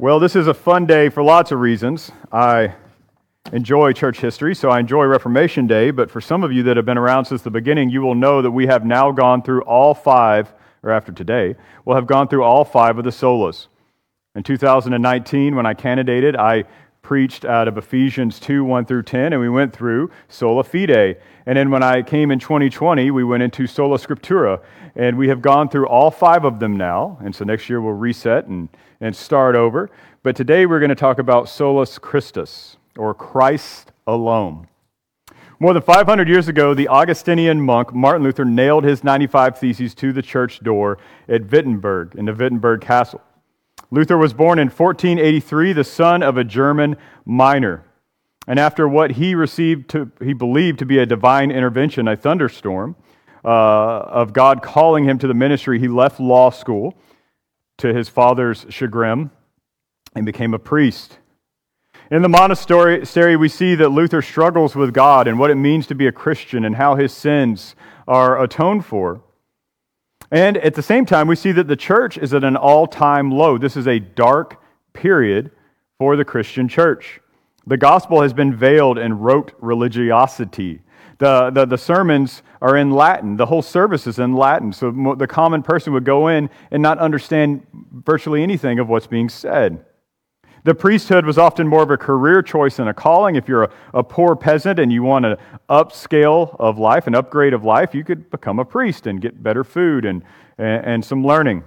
Well, this is a fun day for lots of reasons. I enjoy church history, so I enjoy Reformation Day, but for some of you that have been around since the beginning, you will know that we have now gone through all five, or after today, we'll have gone through all five of the solas. In 2019, when I candidated, I preached out of Ephesians 2 1 through 10, and we went through sola fide. And then when I came in 2020, we went into sola scriptura. And we have gone through all five of them now. And so next year we'll reset and, and start over. But today we're going to talk about solus Christus, or Christ alone. More than 500 years ago, the Augustinian monk Martin Luther nailed his 95 Theses to the church door at Wittenberg in the Wittenberg Castle. Luther was born in 1483, the son of a German miner. And after what he received to, he believed to be a divine intervention, a thunderstorm, uh, of God calling him to the ministry, he left law school to his father's chagrin and became a priest. In the monastery, we see that Luther struggles with God and what it means to be a Christian and how his sins are atoned for. And at the same time, we see that the church is at an all time low. This is a dark period for the Christian church. The gospel has been veiled in rote religiosity. The, the, the, sermons are in Latin. The whole service is in Latin. So the common person would go in and not understand virtually anything of what's being said. The priesthood was often more of a career choice than a calling. If you're a, a poor peasant and you want an upscale of life, an upgrade of life, you could become a priest and get better food and, and, and some learning.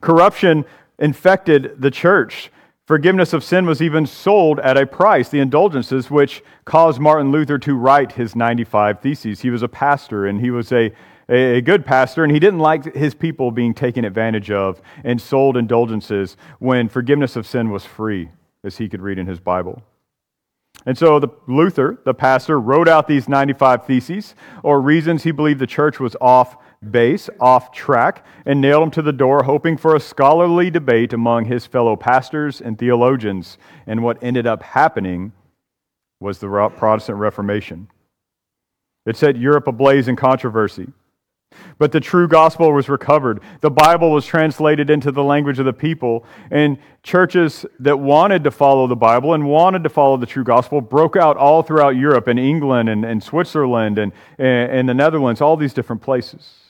Corruption infected the church. Forgiveness of sin was even sold at a price, the indulgences, which caused Martin Luther to write his 95 Theses. He was a pastor and he was a, a, good pastor, and he didn't like his people being taken advantage of and sold indulgences when forgiveness of sin was free, as he could read in his Bible. And so the, Luther, the pastor, wrote out these 95 Theses, or reasons he believed the church was off base, off track, and nailed him to the door, hoping for a scholarly debate among his fellow pastors and theologians. And what ended up happening was the Protestant Reformation. It set Europe ablaze in controversy. But the true gospel was recovered. The Bible was translated into the language of the people. And churches that wanted to follow the Bible and wanted to follow the true gospel broke out all throughout Europe and England and, and Switzerland and, and the Netherlands, all these different places.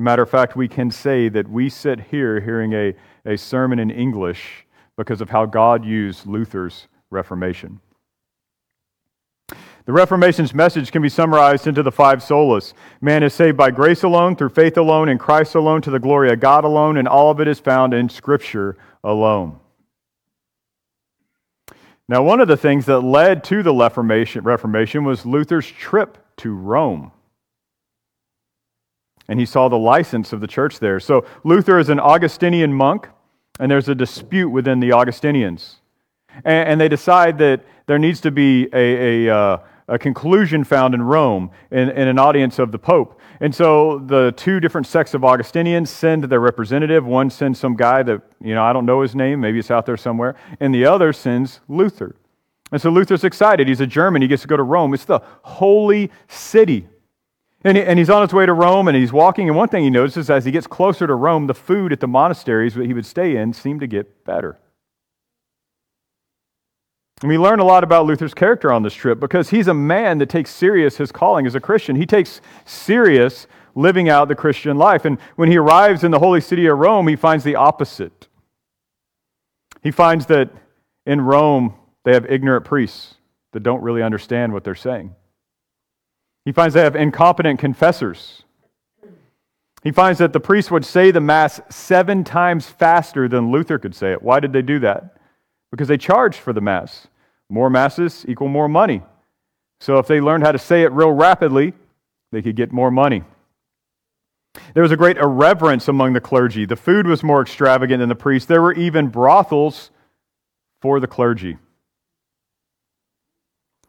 Matter of fact, we can say that we sit here hearing a, a sermon in English because of how God used Luther's Reformation. The Reformation's message can be summarized into the five solas. Man is saved by grace alone, through faith alone, in Christ alone, to the glory of God alone, and all of it is found in Scripture alone. Now, one of the things that led to the Reformation, Reformation was Luther's trip to Rome. And he saw the license of the church there. So, Luther is an Augustinian monk, and there's a dispute within the Augustinians. And, and they decide that there needs to be a, a, uh, a conclusion found in Rome in, in, an audience of the Pope. And so the two different sects of Augustinians send their representative. One sends some guy that, you know, I don't know his name, maybe it's out there somewhere, and the other sends Luther. And so Luther's excited. He's a German, he gets to go to Rome. It's the holy city. And, he, and he's on his way to Rome and he's walking. And one thing he notices as he gets closer to Rome, the food at the monasteries that he would stay in seemed to get better. And we learn a lot about Luther's character on this trip because he's a man that takes serious his calling as a Christian. He takes serious living out the Christian life. And when he arrives in the holy city of Rome, he finds the opposite. He finds that in Rome, they have ignorant priests that don't really understand what they're saying. He finds they have incompetent confessors. He finds that the priests would say the Mass seven times faster than Luther could say it. Why did they do that? Because they charged for the Mass. More masses equal more money. So if they learned how to say it real rapidly, they could get more money. There was a great irreverence among the clergy. The food was more extravagant than the priests. There were even brothels for the clergy.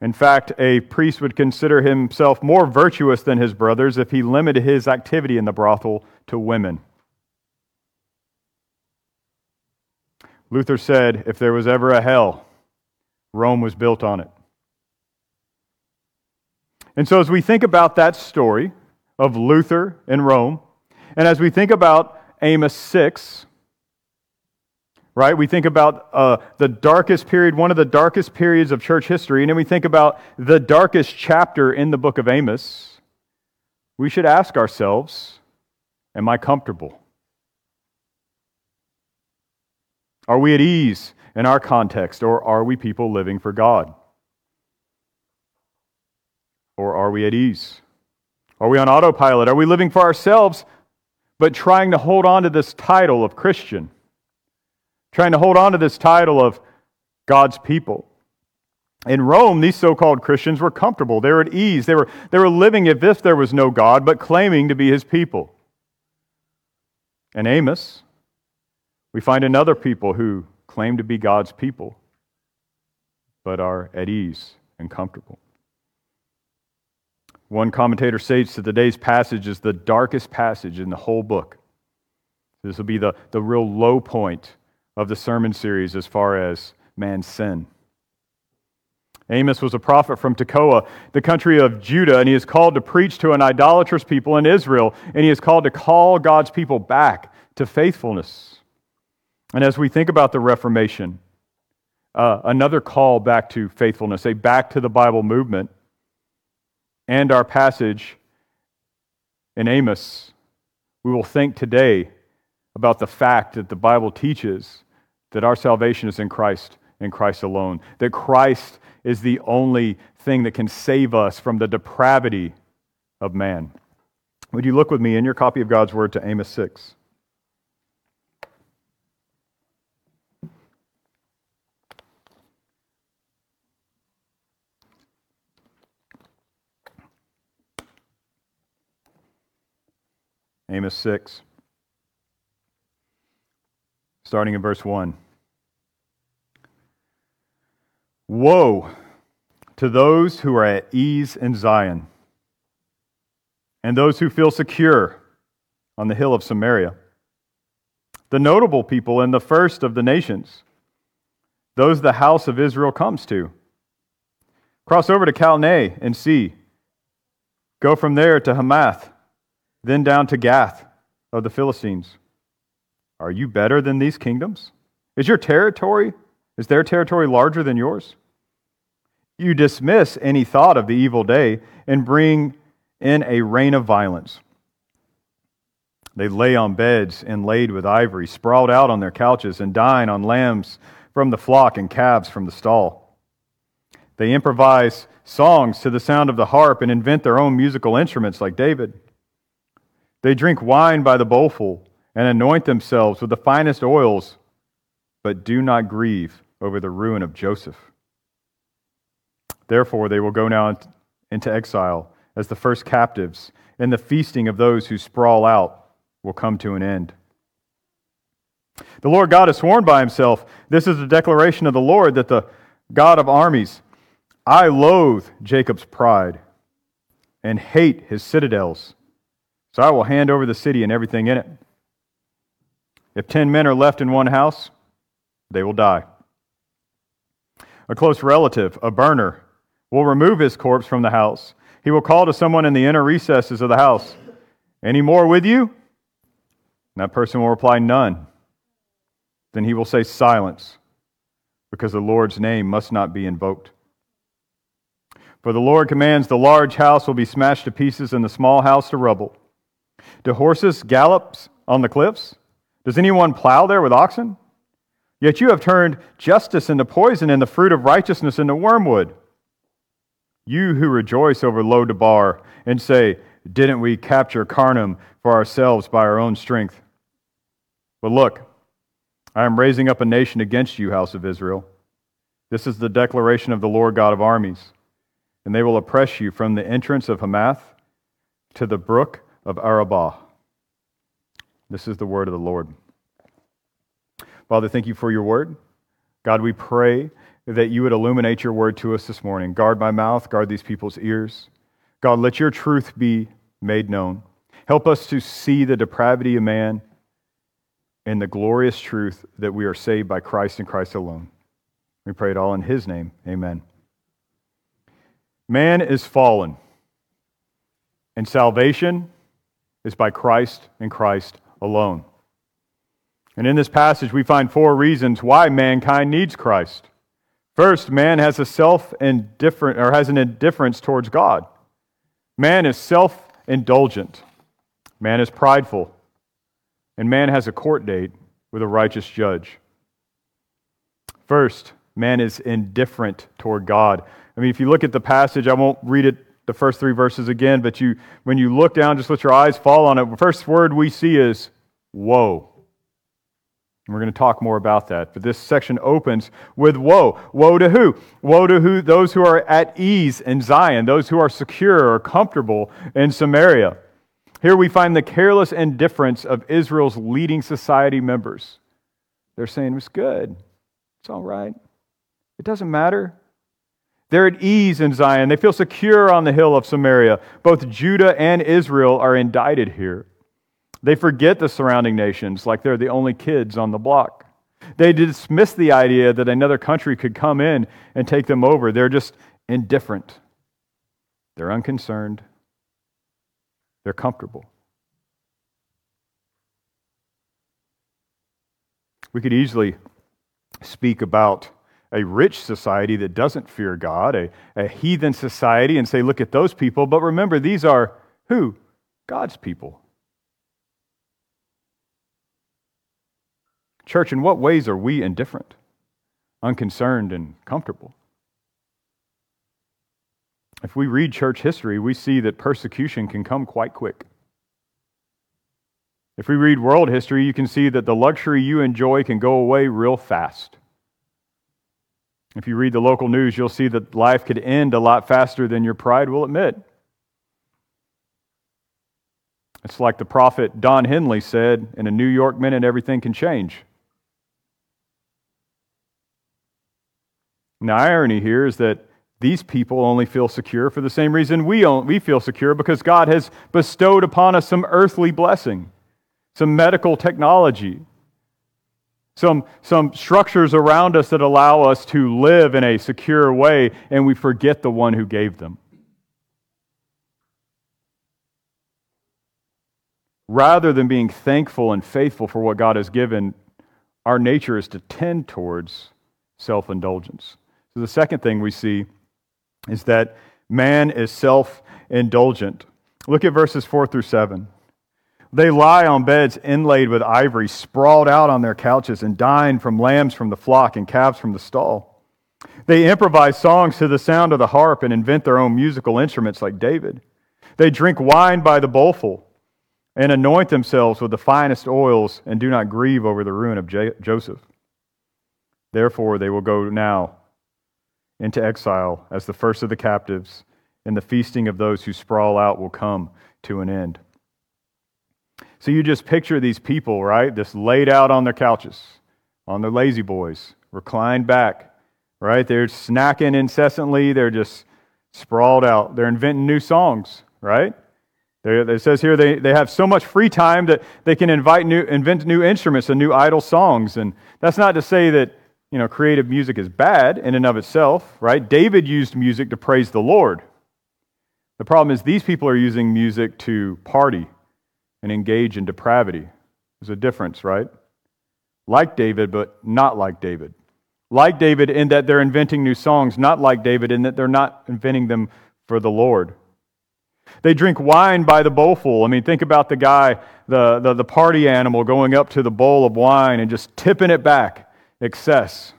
In fact, a priest would consider himself more virtuous than his brothers if he limited his activity in the brothel to women. Luther said, if there was ever a hell, Rome was built on it. And so, as we think about that story of Luther in Rome, and as we think about Amos 6, right? We think about uh, the darkest period, one of the darkest periods of church history, and then we think about the darkest chapter in the book of Amos. We should ask ourselves Am I comfortable? Are we at ease in our context, or are we people living for God? Or are we at ease? Are we on autopilot? Are we living for ourselves, but trying to hold on to this title of Christian? Trying to hold on to this title of God's people? In Rome, these so called Christians were comfortable. They were at ease. They were, they were living as if there was no God, but claiming to be his people. In Amos, we find another people who claim to be God's people, but are at ease and comfortable. One commentator states that today's passage is the darkest passage in the whole book. This will be the, the real low point of the sermon series as far as man's sin. Amos was a prophet from Tekoa, the country of Judah, and he is called to preach to an idolatrous people in Israel, and he is called to call God's people back to faithfulness. And as we think about the Reformation, uh, another call back to faithfulness, a back to the Bible movement, and our passage in Amos, we will think today about the fact that the Bible teaches that our salvation is in Christ, in Christ alone, that Christ is the only thing that can save us from the depravity of man. Would you look with me in your copy of God's Word to Amos 6? Amos 6, starting in verse 1. Woe to those who are at ease in Zion, and those who feel secure on the hill of Samaria, the notable people and the first of the nations, those the house of Israel comes to. Cross over to Calneh and see. Go from there to Hamath then down to Gath of the Philistines. Are you better than these kingdoms? Is your territory, is their territory larger than yours? You dismiss any thought of the evil day and bring in a reign of violence. They lay on beds inlaid with ivory, sprawled out on their couches, and dine on lambs from the flock and calves from the stall. They improvise songs to the sound of the harp and invent their own musical instruments like David. They drink wine by the bowlful and anoint themselves with the finest oils, but do not grieve over the ruin of Joseph. Therefore, they will go now into exile as the first captives, and the feasting of those who sprawl out will come to an end. The Lord God has sworn by himself. This is the declaration of the Lord that the God of armies, I loathe Jacob's pride and hate his citadels. So I will hand over the city and everything in it. If ten men are left in one house, they will die. A close relative, a burner, will remove his corpse from the house. He will call to someone in the inner recesses of the house, Any more with you? And that person will reply, None. Then he will say, Silence, because the Lord's name must not be invoked. For the Lord commands the large house will be smashed to pieces and the small house to rubble. Do horses gallop on the cliffs? Does anyone plow there with oxen? Yet you have turned justice into poison and the fruit of righteousness into wormwood. You who rejoice over Lo-debar and say, Didn't we capture Karnaim for ourselves by our own strength? But look, I am raising up a nation against you, house of Israel. This is the declaration of the Lord God of armies. And they will oppress you from the entrance of Hamath to the brook of Arabah. This is the word of the Lord. Father, thank you for your word. God, we pray that you would illuminate your word to us this morning. Guard my mouth, guard these people's ears. God, let your truth be made known. Help us to see the depravity of man and the glorious truth that we are saved by Christ and Christ alone. We pray it all in his name. Amen. Man is fallen, and salvation is by Christ and Christ alone. And in this passage, we find four reasons why mankind needs Christ. First, man has a self indifferent or has an indifference towards God. Man is self indulgent. Man is prideful. And man has a court date with a righteous judge. First, man is indifferent toward God. I mean, if you look at the passage, I won't read it the first three verses again, but you when you look down, just let your eyes fall on it. The first word we see is woe. And we're going to talk more about that. But this section opens with woe. Woe to who? Woe to who? Those who are at ease in Zion, those who are secure or comfortable in Samaria. Here we find the careless indifference of Israel's leading society members. They're saying it's good, it's all right, it doesn't matter. They're at ease in Zion. They feel secure on the hill of Samaria. Both Judah and Israel are indicted here. They forget the surrounding nations like they're the only kids on the block. They dismiss the idea that another country could come in and take them over. They're just indifferent. They're unconcerned. They're comfortable. We could easily speak about a rich society that doesn't fear God, a, a heathen society, and say, look at those people. But remember, these are who? God's people. Church, in what ways are we indifferent, unconcerned, and comfortable? If we read church history, we see that persecution can come quite quick. If we read world history, you can see that the luxury you enjoy can go away real fast. If you read the local news, you'll see that life could end a lot faster than your pride will admit. It's like the prophet Don Henley said in a New York minute, everything can change. And the irony here is that these people only feel secure for the same reason we, we feel secure because God has bestowed upon us some earthly blessing, some medical technology, some, some structures around us that allow us to live in a secure way, and we forget the one who gave them. Rather than being thankful and faithful for what God has given, our nature is to tend towards self indulgence. So, the second thing we see is that man is self indulgent. Look at verses 4 through 7. They lie on beds inlaid with ivory, sprawled out on their couches, and dine from lambs from the flock and calves from the stall. They improvise songs to the sound of the harp and invent their own musical instruments like David. They drink wine by the bowlful and anoint themselves with the finest oils and do not grieve over the ruin of Joseph. Therefore, they will go now into exile as the first of the captives, and the feasting of those who sprawl out will come to an end. So you just picture these people, right? Just laid out on their couches, on their lazy boys, reclined back, right? They're snacking incessantly. They're just sprawled out. They're inventing new songs, right? They're, it says here they, they have so much free time that they can invite new, invent new instruments and new idle songs. And that's not to say that you know, creative music is bad in and of itself, right? David used music to praise the Lord. The problem is these people are using music to party and engage in depravity. There's a difference, right? Like David, but not like David. Like David in that they're inventing new songs, not like David in that they're not inventing them for the Lord. They drink wine by the bowlful. I mean, think about the guy, the, the, the party animal, going up to the bowl of wine and just tipping it back excess.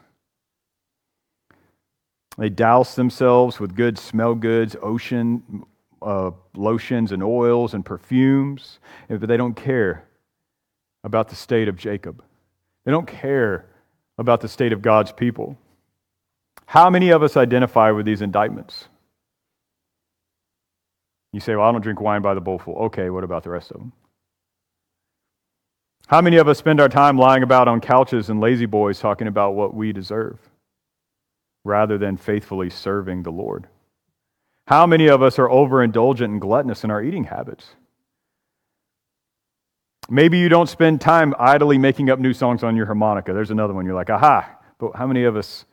They douse themselves with good smell goods, ocean uh, lotions and oils and perfumes, but they don't care about the state of Jacob. They don't care about the state of God's people. How many of us identify with these indictments? You say, Well, I don't drink wine by the bowlful. Okay, what about the rest of them? How many of us spend our time lying about on couches and lazy boys talking about what we deserve rather than faithfully serving the Lord? How many of us are overindulgent and gluttonous in our eating habits? Maybe you don't spend time idly making up new songs on your harmonica. There's another one. You're like, aha. But how many of us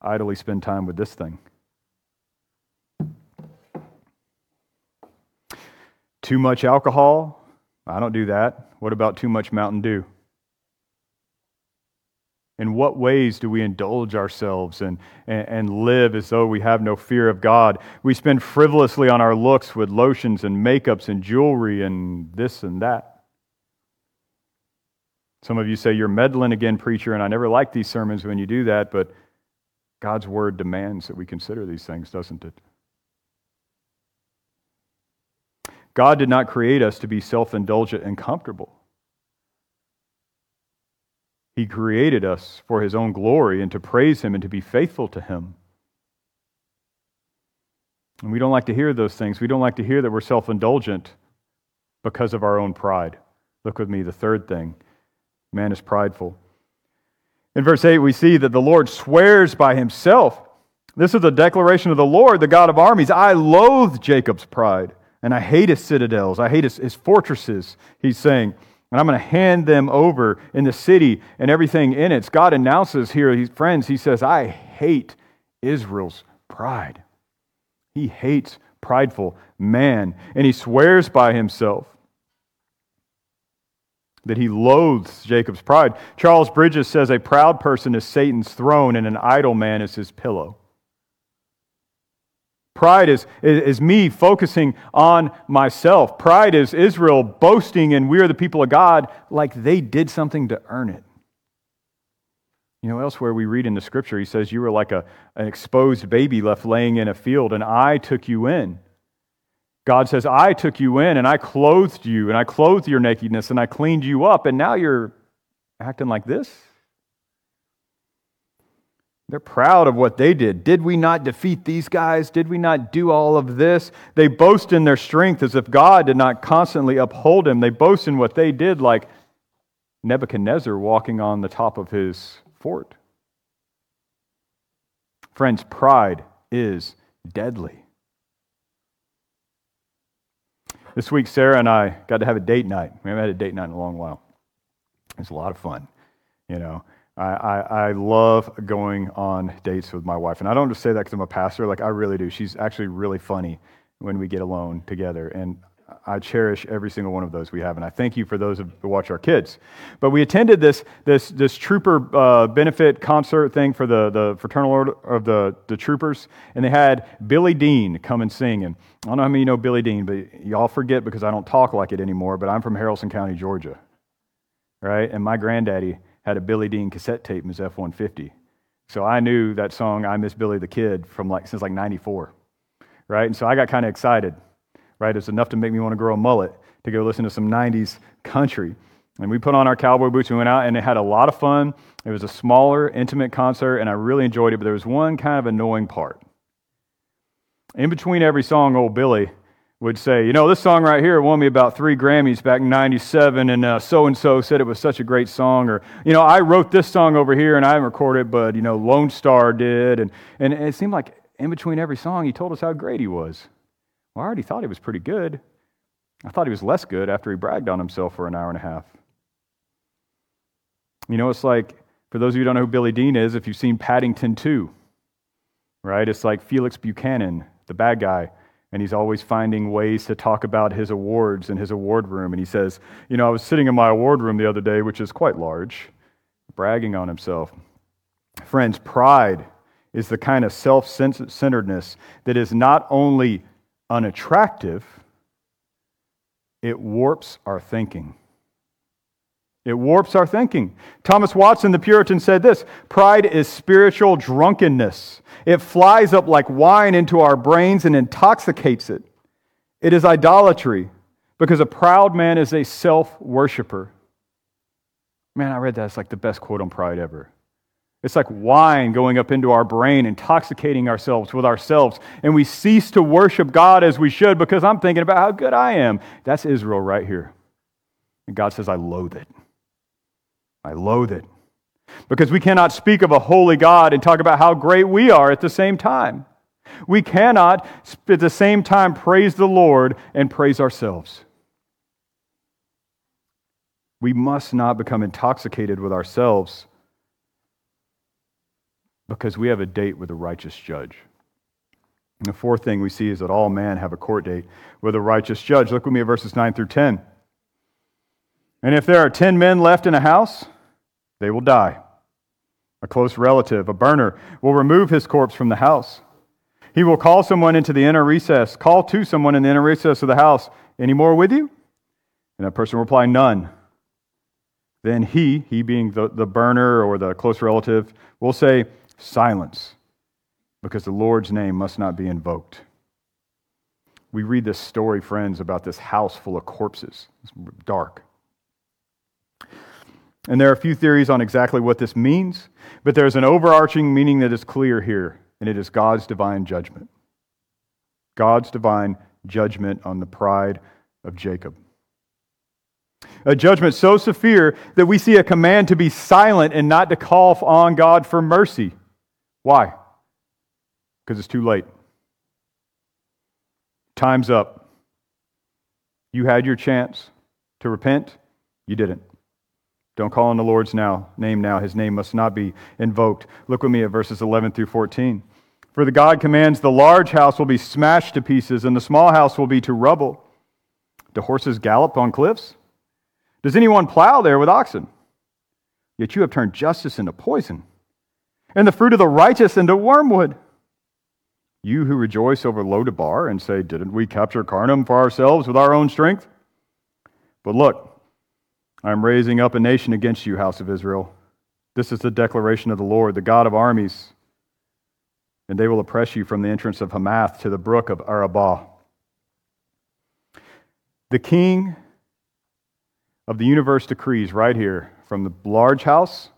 idly spend time with this thing? Too much alcohol? I don't do that. What about too much Mountain Dew? In what ways do we indulge ourselves and, and, and, live as though we have no fear of God? We spend frivolously on our looks with lotions and makeups and jewelry and this and that. Some of you say, You're meddling again, preacher, and I never like these sermons when you do that, but God's word demands that we consider these things, doesn't it? God did not create us to be self indulgent and comfortable. He created us for His own glory and to praise Him and to be faithful to Him. And we don't like to hear those things. We don't like to hear that we're self indulgent because of our own pride. Look with me, the third thing man is prideful. In verse 8, we see that the Lord swears by Himself. This is a declaration of the Lord, the God of armies. I loathe Jacob's pride, and I hate his citadels. I hate his, his fortresses, he's saying. And I'm going to hand them over in the city and everything in it. God announces here, he, friends, he says, I hate Israel's pride. He hates prideful man, and he swears by himself that he loathes Jacob's pride. Charles Bridges says a proud person is Satan's throne, and an idle man is his pillow. Pride is, is, me focusing on myself. Pride is Israel boasting, and we are the people of God like they did something to earn it. You know, elsewhere we read in the scripture, he says, You were like a, an exposed baby left laying in a field, and I took you in. God says, I took you in, and I clothed you, and I clothed your nakedness, and I cleaned you up, and now you're acting like this? They're proud of what they did. Did we not defeat these guys? Did we not do all of this? They boast in their strength as if God did not constantly uphold him. They boast in what they did, like Nebuchadnezzar walking on the top of his fort. Friends, pride is deadly. This week, Sarah and I got to have a date night. We haven't had a date night in a long while. It was a lot of fun, you know. I, I, I, love going on dates with my wife. And I don't just say that because I'm a pastor. Like, I really do. She's actually really funny when we get alone together. And I cherish every single one of those we have. And I thank you for those who watch our kids. But we attended this, this, this trooper uh, benefit concert thing for the, the fraternal order of the, the troopers. And they had Billy Dean come and sing. And I don't know how many you know Billy Dean, but y'all forget because I don't talk like it anymore. But I'm from Haralson County, Georgia. Right? And my granddaddy had a Billy Dean cassette tape in his F 150. So I knew that song, I Miss Billy the Kid, from like since like 94. Right? And so I got kind of excited. Right? It's enough to make me want to grow a mullet to go listen to some 90s country. And we put on our cowboy boots and went out, and it had a lot of fun. It was a smaller, intimate concert, and I really enjoyed it, but there was one kind of annoying part. In between every song, old Billy would say, you know, this song right here won me about three Grammys back in 97, and so and so said it was such a great song. Or, you know, I wrote this song over here and I haven't recorded it, but, you know, Lone Star did. And, and it seemed like in between every song, he told us how great he was. Well, I already thought he was pretty good. I thought he was less good after he bragged on himself for an hour and a half. You know, it's like, for those of you who don't know who Billy Dean is, if you've seen Paddington 2, right? It's like Phoenix Buchanan, the bad guy and he's always finding ways to talk about his awards in his award room. And he says, You know, I was sitting in my award room the other day, which is quite large, bragging on himself. Friends, pride is the kind of self centeredness that is not only unattractive, it warps our thinking. It warps our thinking. Thomas Watson, the Puritan, said this Pride is spiritual drunkenness. It flies up like wine into our brains and intoxicates it. It is idolatry because a proud man is a self worshiper. Man, I read that. It's like the best quote on pride ever. It's like wine going up into our brain, intoxicating ourselves with ourselves. And we cease to worship God as we should because I'm thinking about how good I am. That's Israel right here. And God says, I loathe it. I loathe it. Because we cannot speak of a holy God and talk about how great we are at the same time. We cannot at the same time praise the Lord and praise ourselves. We must not become intoxicated with ourselves because we have a date with a righteous judge. And the fourth thing we see is that all men have a court date with a righteous judge. Look with me at verses 9 through 10. And if there are 10 men left in a house, they will die. a close relative, a burner, will remove his corpse from the house. He will call someone into the inner recess, call to someone in the inner recess of the house, Any more with you? And that person will reply, None. Then he, he being the, the burner or the close relative, will say, Silence, because the Lord's name must not be invoked. We read this story, friends, about this house full of corpses. It's dark. And there are a few theories on exactly what this means, but there's an overarching meaning that is clear here, and it is God's divine judgment. God's divine judgment on the pride of Jacob. A judgment so severe that we see a command to be silent and not to call on God for mercy. Why? Because it's too late. Time's up. You had your chance to repent, you didn't. Don't call on the Lord's now, name now. His name must not be invoked. Look with me at verses 11 through 14. For the God commands the large house will be smashed to pieces, and the small house will be to rubble. Do horses gallop on cliffs? Does anyone plow there with oxen? Yet you have turned justice into poison, and the fruit of the righteous into wormwood. You who rejoice over Lo-debar and say, Didn't we capture Karnaim for ourselves with our own strength? But look, I am raising up a nation against you, house of Israel. This is the declaration of the Lord, the God of armies. And they will oppress you from the entrance of Hamath to the brook of Arabah. The king of the universe decrees right here from the large house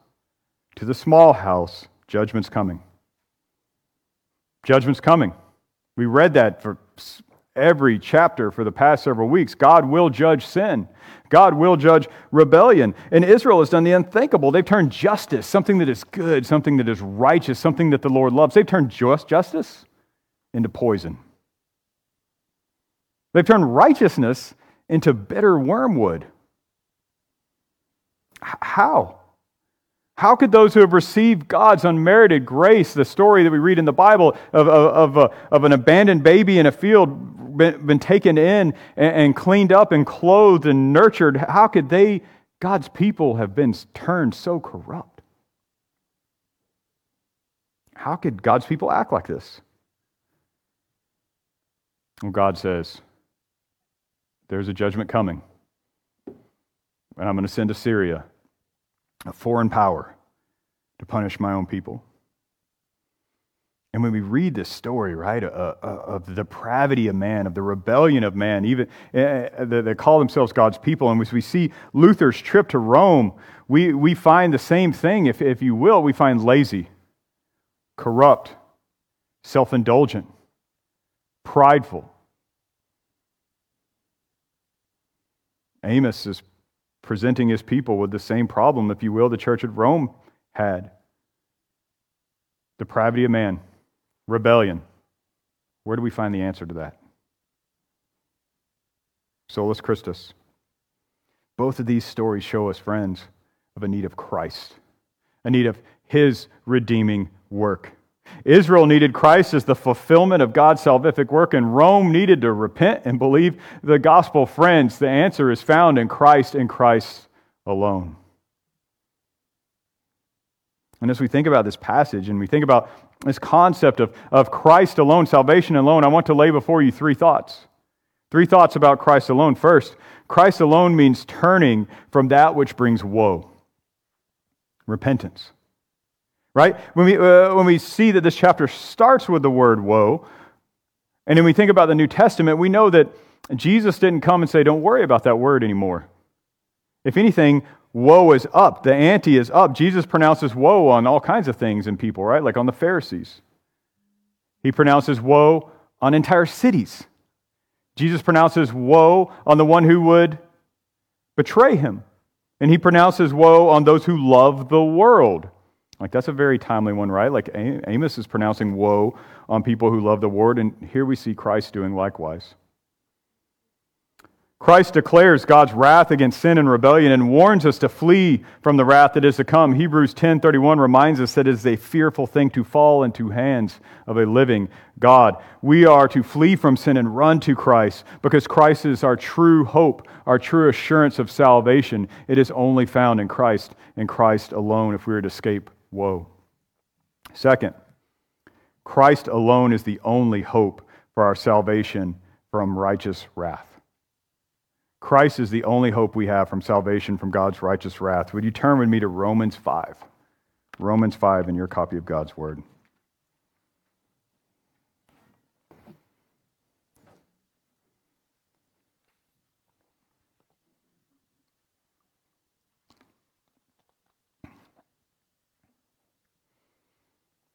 to the small house, judgment's coming. Judgment's coming. We read that for every chapter for the past several weeks. God will judge sin. God will judge rebellion. And Israel has done the unthinkable. They've turned justice, something that is good, something that is righteous, something that the Lord loves. They've turned just justice into poison. They've turned righteousness into bitter wormwood. How? How could those who have received God's unmerited grace, the story that we read in the Bible of, of, of, a, of an abandoned baby in a field, been, been taken in and, and cleaned up and clothed and nurtured, how could they, God's people, have been turned so corrupt? How could God's people act like this? Well, God says, there's a judgment coming, and I'm going to send Assyria a foreign power to punish my own people. And when we read this story, right, uh, uh, of the depravity of man, of the rebellion of man, even uh, they call themselves God's people, and as we see Luther's trip to Rome, we, we find the same thing, if, if you will. We find lazy, corrupt, self indulgent, prideful. Amos is presenting his people with the same problem, if you will, the church at Rome had depravity of man, rebellion. Where do we find the answer to that? Solus Christus. Both of these stories show us, friends, of a need of Christ, a need of his redeeming work. Israel needed Christ as the fulfillment of God's salvific work, and Rome needed to repent and believe the gospel. Friends, the answer is found in Christ and Christ alone. And as we think about this passage and we think about this concept of, of Christ alone, salvation alone, I want to lay before you three thoughts. Three thoughts about Christ alone. First, Christ alone means turning from that which brings woe repentance right? When we, uh, when we see that this chapter starts with the word woe, and then we think about the New Testament, we know that Jesus didn't come and say, don't worry about that word anymore. If anything, woe is up. The ante is up. Jesus pronounces woe on all kinds of things in people, right? Like on the Pharisees. He pronounces woe on entire cities. Jesus pronounces woe on the one who would betray him. And he pronounces woe on those who love the world. Like, that's a very timely one, right? Like, Amos is pronouncing woe on people who love the word, and here we see Christ doing likewise. Christ declares God's wrath against sin and rebellion and warns us to flee from the wrath that is to come. Hebrews 10:31 reminds us that it is a fearful thing to fall into hands of a living God. We are to flee from sin and run to Christ because Christ is our true hope, our true assurance of salvation. It is only found in Christ and Christ alone if we are to escape woe. Second, Christ alone is the only hope for our salvation from righteous wrath. Christ is the only hope we have from salvation from God's righteous wrath. Would you turn with me to Romans 5? Romans 5 in your copy of God's Word.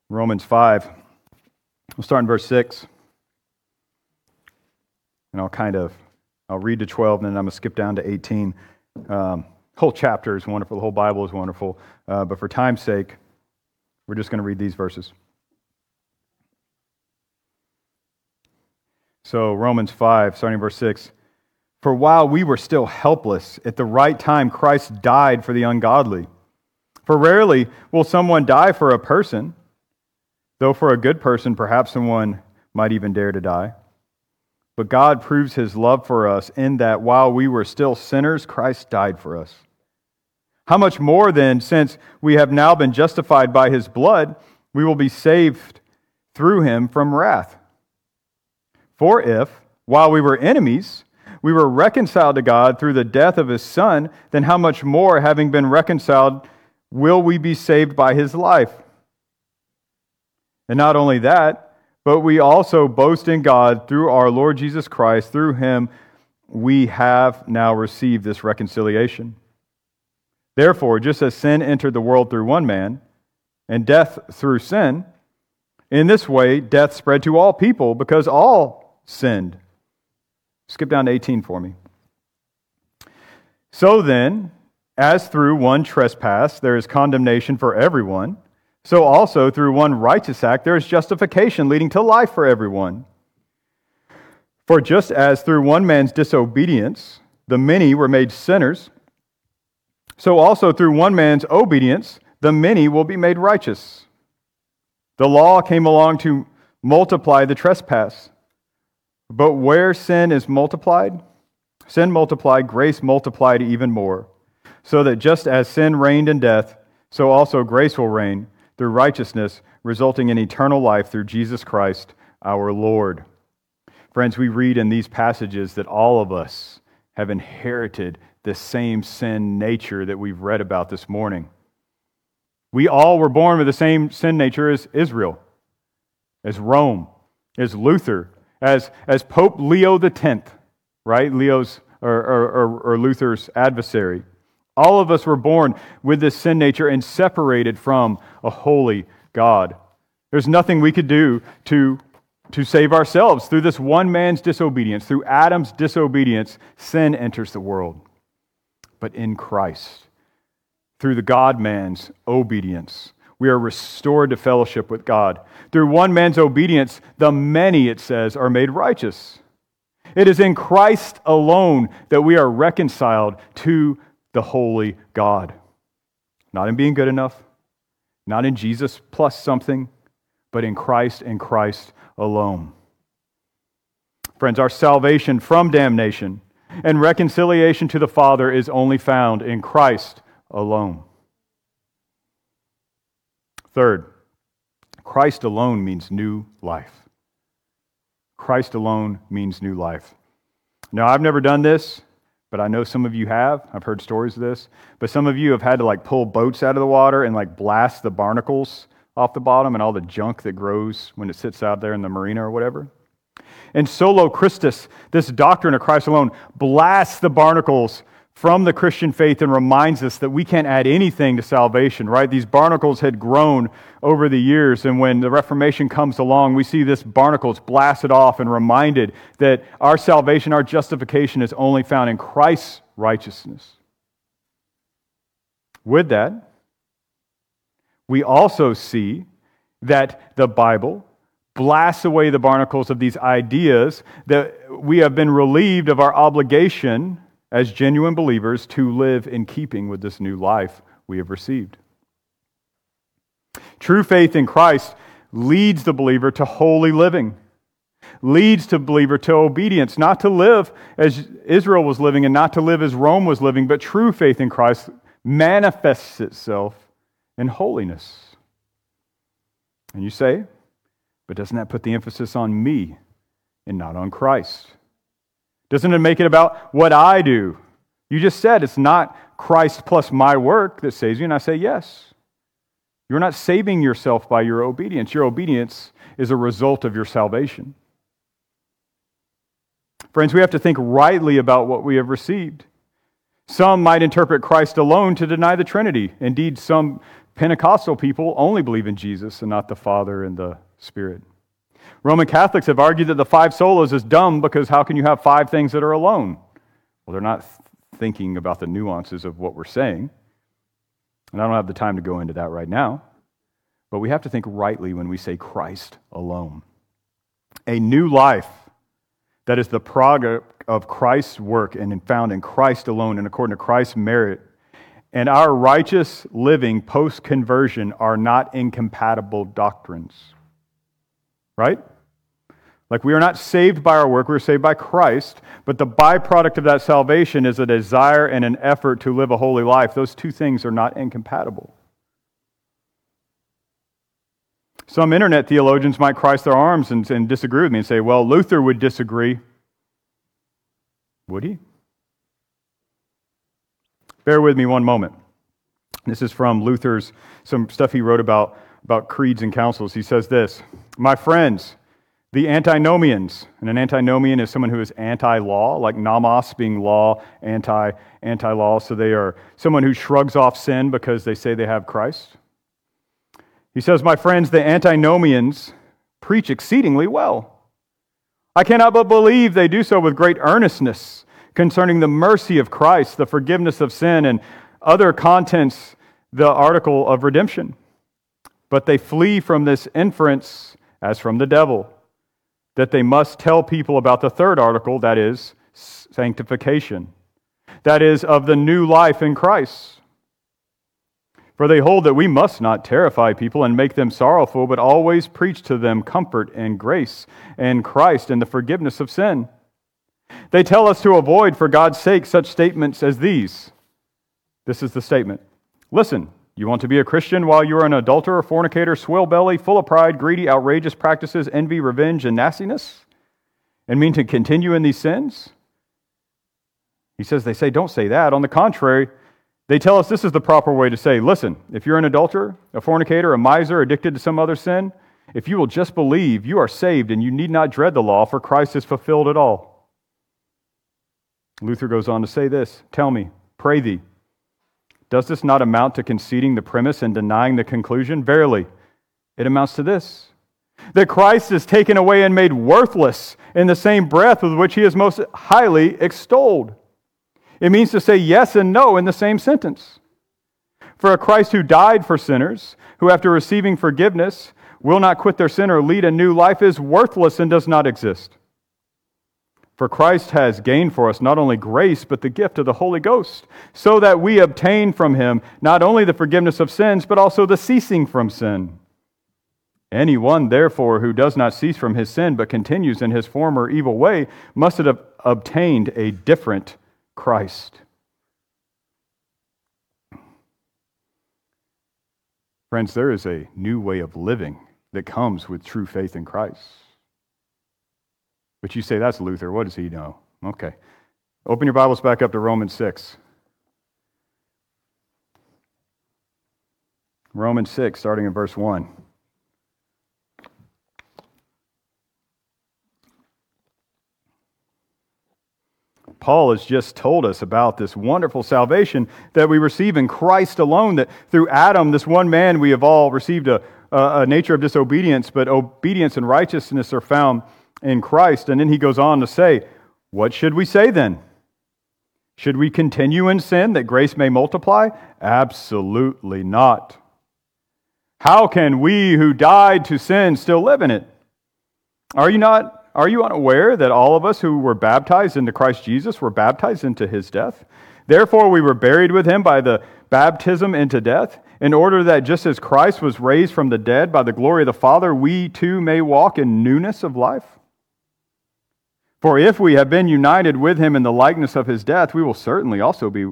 Romans 5. We'll start in verse 6. And I'll kind of, I'll read to 12, and then I'm going to skip down to 18. Um, whole chapter is wonderful. The whole Bible is wonderful. Uh, but for time's sake, we're just going to read these verses. So, Romans 5, starting verse 6. For while we were still helpless, at the right time Christ died for the ungodly. For rarely will someone die for a person Though for a good person, perhaps someone might even dare to die. But God proves his love for us in that while we were still sinners, Christ died for us. How much more then, since we have now been justified by his blood, we will be saved through him from wrath? For if, while we were enemies, we were reconciled to God through the death of his Son, then how much more, having been reconciled, will we be saved by his life? And not only that, but we also boast in God through our Lord Jesus Christ. Through him, we have now received this reconciliation. Therefore, just as sin entered the world through one man, and death through sin, in this way death spread to all people because all sinned. Skip down to 18 for me. So then, as through one trespass there is condemnation for everyone, so also, through one righteous act, there is justification leading to life for everyone. For just as through one man's disobedience the many were made sinners, so also through one man's obedience the many will be made righteous. The law came along to multiply the trespass. But where sin is multiplied, sin multiplied, grace multiplied even more, so that just as sin reigned in death, so also grace will reign through righteousness, resulting in eternal life through Jesus Christ our Lord. Friends, we read in these passages that all of us have inherited the same sin nature that we've read about this morning. We all were born with the same sin nature as Israel, as Rome, as Luther, as, as Pope Leo X, right? Leo's or, or, or Luther's adversary. All of us were born with this sin nature and separated from a holy God. There's nothing we could do to, to save ourselves. Through this one man's disobedience, through Adam's disobedience, sin enters the world. But in Christ, through the God man's obedience, we are restored to fellowship with God. Through one man's obedience, the many, it says, are made righteous. It is in Christ alone that we are reconciled to the holy God. Not in being good enough, not in Jesus plus something, but in Christ and Christ alone. Friends, our salvation from damnation and reconciliation to the Father is only found in Christ alone. Third, Christ alone means new life. Christ alone means new life. Now, I've never done this, but I know some of you have. I've heard stories of this. But some of you have had to like pull boats out of the water and like blast the barnacles off the bottom and all the junk that grows when it sits out there in the marina or whatever. And solo Christus, this doctrine of Christ alone, blasts the barnacles from the Christian faith and reminds us that we can't add anything to salvation, right? These barnacles had grown over the years, and when the Reformation comes along, we see this barnacles blasted off and reminded that our salvation, our justification is only found in Christ's righteousness. With that, we also see that the Bible blasts away the barnacles of these ideas that we have been relieved of our obligation as genuine believers to live in keeping with this new life we have received. True faith in Christ leads the believer to holy living, leads the believer to obedience, not to live as Israel was living and not to live as Rome was living, but true faith in Christ manifests itself in holiness. And you say, but doesn't that put the emphasis on me and not on Christ? Doesn't it make it about what I do? You just said it's not Christ plus my work that saves you. And I say, yes. You're not saving yourself by your obedience. Your obedience is a result of your salvation. Friends, we have to think rightly about what we have received. Some might interpret Christ alone to deny the Trinity. Indeed, some Pentecostal people only believe in Jesus and not the Father and the Spirit. Roman Catholics have argued that the five solas is dumb because how can you have five things that are alone? Well, they're not thinking about the nuances of what we're saying. And I don't have the time to go into that right now. But we have to think rightly when we say Christ alone. A new life that is the product of Christ's work and found in Christ alone and according to Christ's merit. And our righteous living post conversion are not incompatible doctrines. Right? Like we are not saved by our work, we're saved by Christ, but the byproduct of that salvation is a desire and an effort to live a holy life. Those two things are not incompatible. Some internet theologians might cross their arms and, and disagree with me and say, well, Luther would disagree. Would he? Bear with me one moment. This is from Luther's, some stuff he wrote about, about creeds and councils. He says this My friends, the antinomians, and an antinomian is someone who is anti law, like nomos being law, anti anti law. So they are someone who shrugs off sin because they say they have Christ. He says, My friends, the antinomians preach exceedingly well. I cannot but believe they do so with great earnestness concerning the mercy of Christ, the forgiveness of sin, and other contents, the article of redemption. But they flee from this inference as from the devil, that they must tell people about the third article, that is, sanctification, that is, of the new life in Christ. For they hold that we must not terrify people and make them sorrowful, but always preach to them comfort and grace and Christ and the forgiveness of sin. They tell us to avoid, for God's sake, such statements as these. This is the statement Listen, you want to be a Christian while you are an adulterer, fornicator, swill belly, full of pride, greedy, outrageous practices, envy, revenge, and nastiness, and mean to continue in these sins? He says, They say, Don't say that. On the contrary, they tell us this is the proper way to say, listen, if you're an adulterer, a fornicator, a miser, addicted to some other sin, if you will just believe, you are saved and you need not dread the law, for Christ has fulfilled it all. Luther goes on to say this Tell me, pray thee, does this not amount to conceding the premise and denying the conclusion? Verily, it amounts to this that Christ is taken away and made worthless in the same breath with which he is most highly extolled. It means to say yes and no in the same sentence. For a Christ who died for sinners, who after receiving forgiveness will not quit their sin or lead a new life, is worthless and does not exist. For Christ has gained for us not only grace, but the gift of the Holy Ghost, so that we obtain from him not only the forgiveness of sins, but also the ceasing from sin. Anyone, therefore, who does not cease from his sin, but continues in his former evil way, must have obtained a different Christ. Friends, there is a new way of living that comes with true faith in Christ. But you say, that's Luther. What does he know? Okay. Open your Bibles back up to Romans 6. Romans 6, starting in verse 1. Paul has just told us about this wonderful salvation that we receive in Christ alone, that through Adam, this one man, we have all received a, a nature of disobedience, but obedience and righteousness are found in Christ. And then he goes on to say, What should we say then? Should we continue in sin that grace may multiply? Absolutely not. How can we who died to sin still live in it? Are you not are you unaware that all of us who were baptized into Christ Jesus were baptized into his death? Therefore, we were buried with him by the baptism into death, in order that just as Christ was raised from the dead by the glory of the Father, we too may walk in newness of life. For if we have been united with him in the likeness of his death, we will certainly also be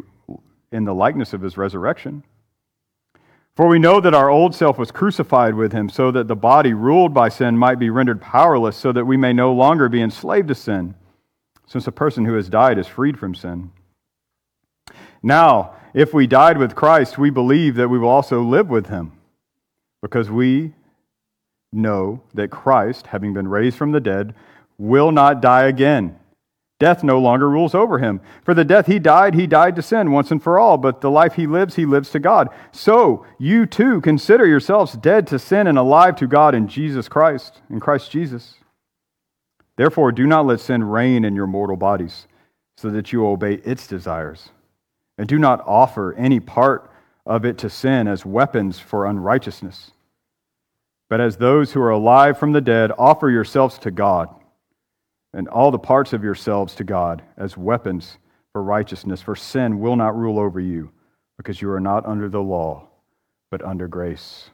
in the likeness of his resurrection. For we know that our old self was crucified with him, so that the body ruled by sin might be rendered powerless, so that we may no longer be enslaved to sin, since a person who has died is freed from sin. Now, if we died with Christ, we believe that we will also live with him, because we know that Christ, having been raised from the dead, will not die again. Death no longer rules over him. For the death he died, he died to sin once and for all, but the life he lives, he lives to God. So you too consider yourselves dead to sin and alive to God in Jesus Christ, in Christ Jesus. Therefore, do not let sin reign in your mortal bodies, so that you obey its desires. And do not offer any part of it to sin as weapons for unrighteousness. But as those who are alive from the dead, offer yourselves to God and all the parts of yourselves to God as weapons for righteousness, for sin will not rule over you, because you are not under the law, but under grace.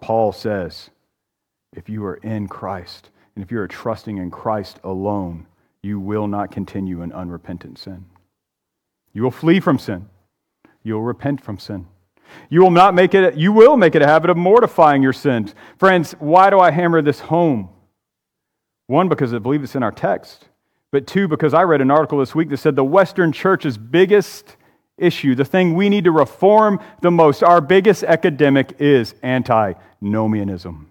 Paul says, if you are in Christ, and if you are trusting in Christ alone, you will not continue in unrepentant sin. You will flee from sin. You will repent from sin. You will not make it, you will make it a habit of mortifying your sins. Friends, why do I hammer this home? One, because I believe it's in our text. But two, because I read an article this week that said the Western church's biggest issue, the thing we need to reform the most, our biggest epidemic is antinomianism.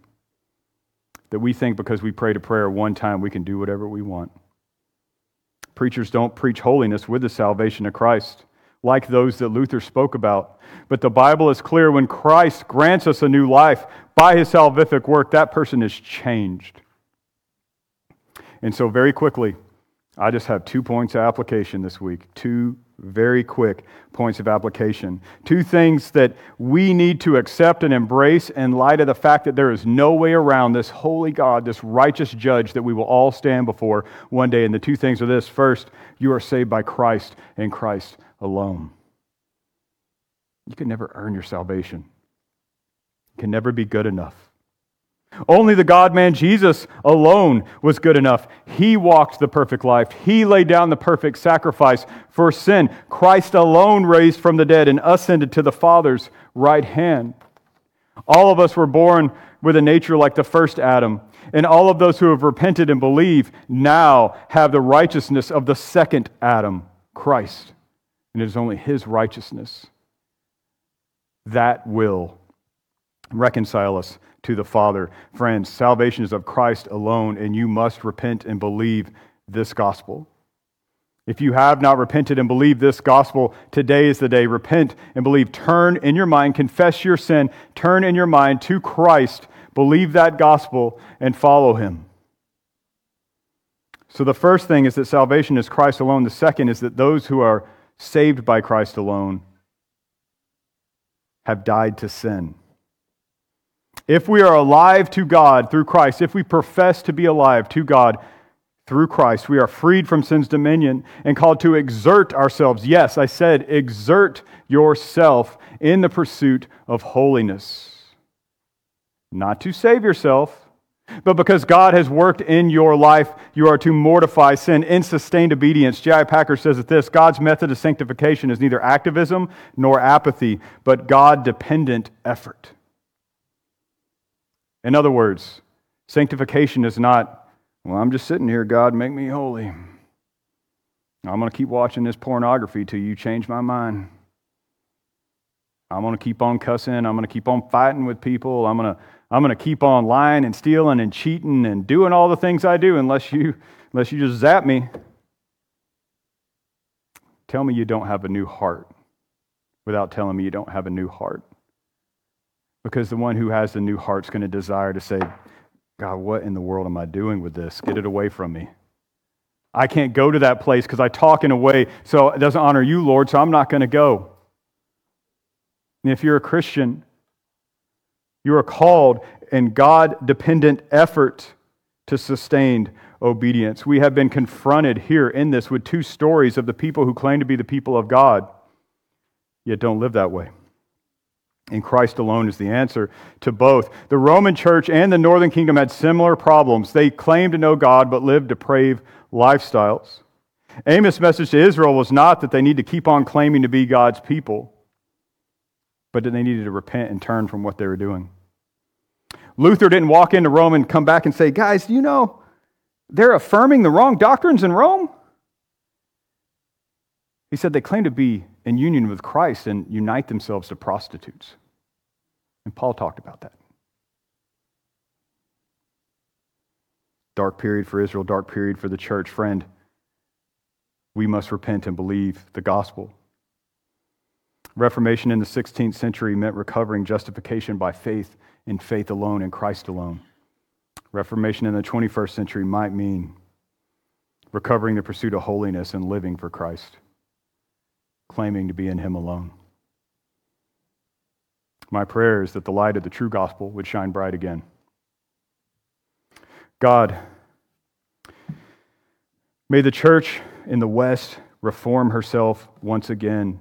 That we think because we pray to prayer one time, we can do whatever we want. Preachers don't preach holiness with the salvation of Christ, like those that Luther spoke about. But the Bible is clear when Christ grants us a new life by his salvific work, that person is changed. And so, very quickly, I just have two points of application this week. Two very quick points of application. Two things that we need to accept and embrace in light of the fact that there is no way around this holy God, this righteous judge that we will all stand before one day. And the two things are this first, you are saved by Christ and Christ alone. You can never earn your salvation, you can never be good enough. Only the God man Jesus alone was good enough. He walked the perfect life. He laid down the perfect sacrifice for sin. Christ alone raised from the dead and ascended to the Father's right hand. All of us were born with a nature like the first Adam. And all of those who have repented and believe now have the righteousness of the second Adam, Christ. And it is only his righteousness that will reconcile us to the Father. Friends, salvation is of Christ alone, and you must repent and believe this gospel. If you have not repented and believed this gospel, today is the day. Repent and believe. Turn in your mind, confess your sin, turn in your mind to Christ, believe that gospel, and follow him. So, the first thing is that salvation is Christ alone. The second is that those who are saved by Christ alone have died to sin. If we are alive to God through Christ, if we profess to be alive to God through Christ, we are freed from sin's dominion and called to exert ourselves. Yes, I said exert yourself in the pursuit of holiness. Not to save yourself, but because God has worked in your life, you are to mortify sin in sustained obedience. J.I. Packer says that this God's method of sanctification is neither activism nor apathy, but God dependent effort. In other words, sanctification is not, well, I'm just sitting here, God, make me holy. I'm going to keep watching this pornography till you change my mind. I'm going to keep on cussing. I'm going to keep on fighting with people. I'm going to, I'm going to keep on lying and stealing and cheating and doing all the things I do unless you, unless you just zap me. Tell me you don't have a new heart without telling me you don't have a new heart. Because the one who has the new heart is going to desire to say, God, what in the world am I doing with this? Get it away from me. I can't go to that place because I talk in a way so it doesn't honor you, Lord, so I'm not going to go. And if you're a Christian, you are called in God dependent effort to sustained obedience. We have been confronted here in this with two stories of the people who claim to be the people of God, yet don't live that way. And Christ alone is the answer to both. The Roman church and the northern kingdom had similar problems. They claimed to know God, but lived depraved lifestyles. Amos' message to Israel was not that they need to keep on claiming to be God's people, but that they needed to repent and turn from what they were doing. Luther didn't walk into Rome and come back and say, Guys, do you know they're affirming the wrong doctrines in Rome? He said they claim to be in union with Christ and unite themselves to prostitutes. And Paul talked about that. Dark period for Israel, dark period for the church. Friend, we must repent and believe the gospel. Reformation in the 16th century meant recovering justification by faith in faith alone in Christ alone. Reformation in the 21st century might mean recovering the pursuit of holiness and living for Christ, claiming to be in Him alone. My prayer is that the light of the true gospel would shine bright again. God, may the church in the West reform herself once again.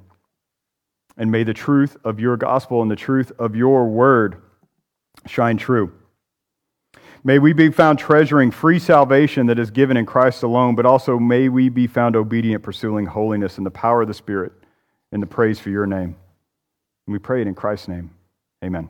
And may the truth of your gospel and the truth of your word shine true. May we be found treasuring free salvation that is given in Christ alone, but also may we be found obedient, pursuing holiness in the power of the Spirit, in the praise for your name. And we pray it in Christ's name. Amen.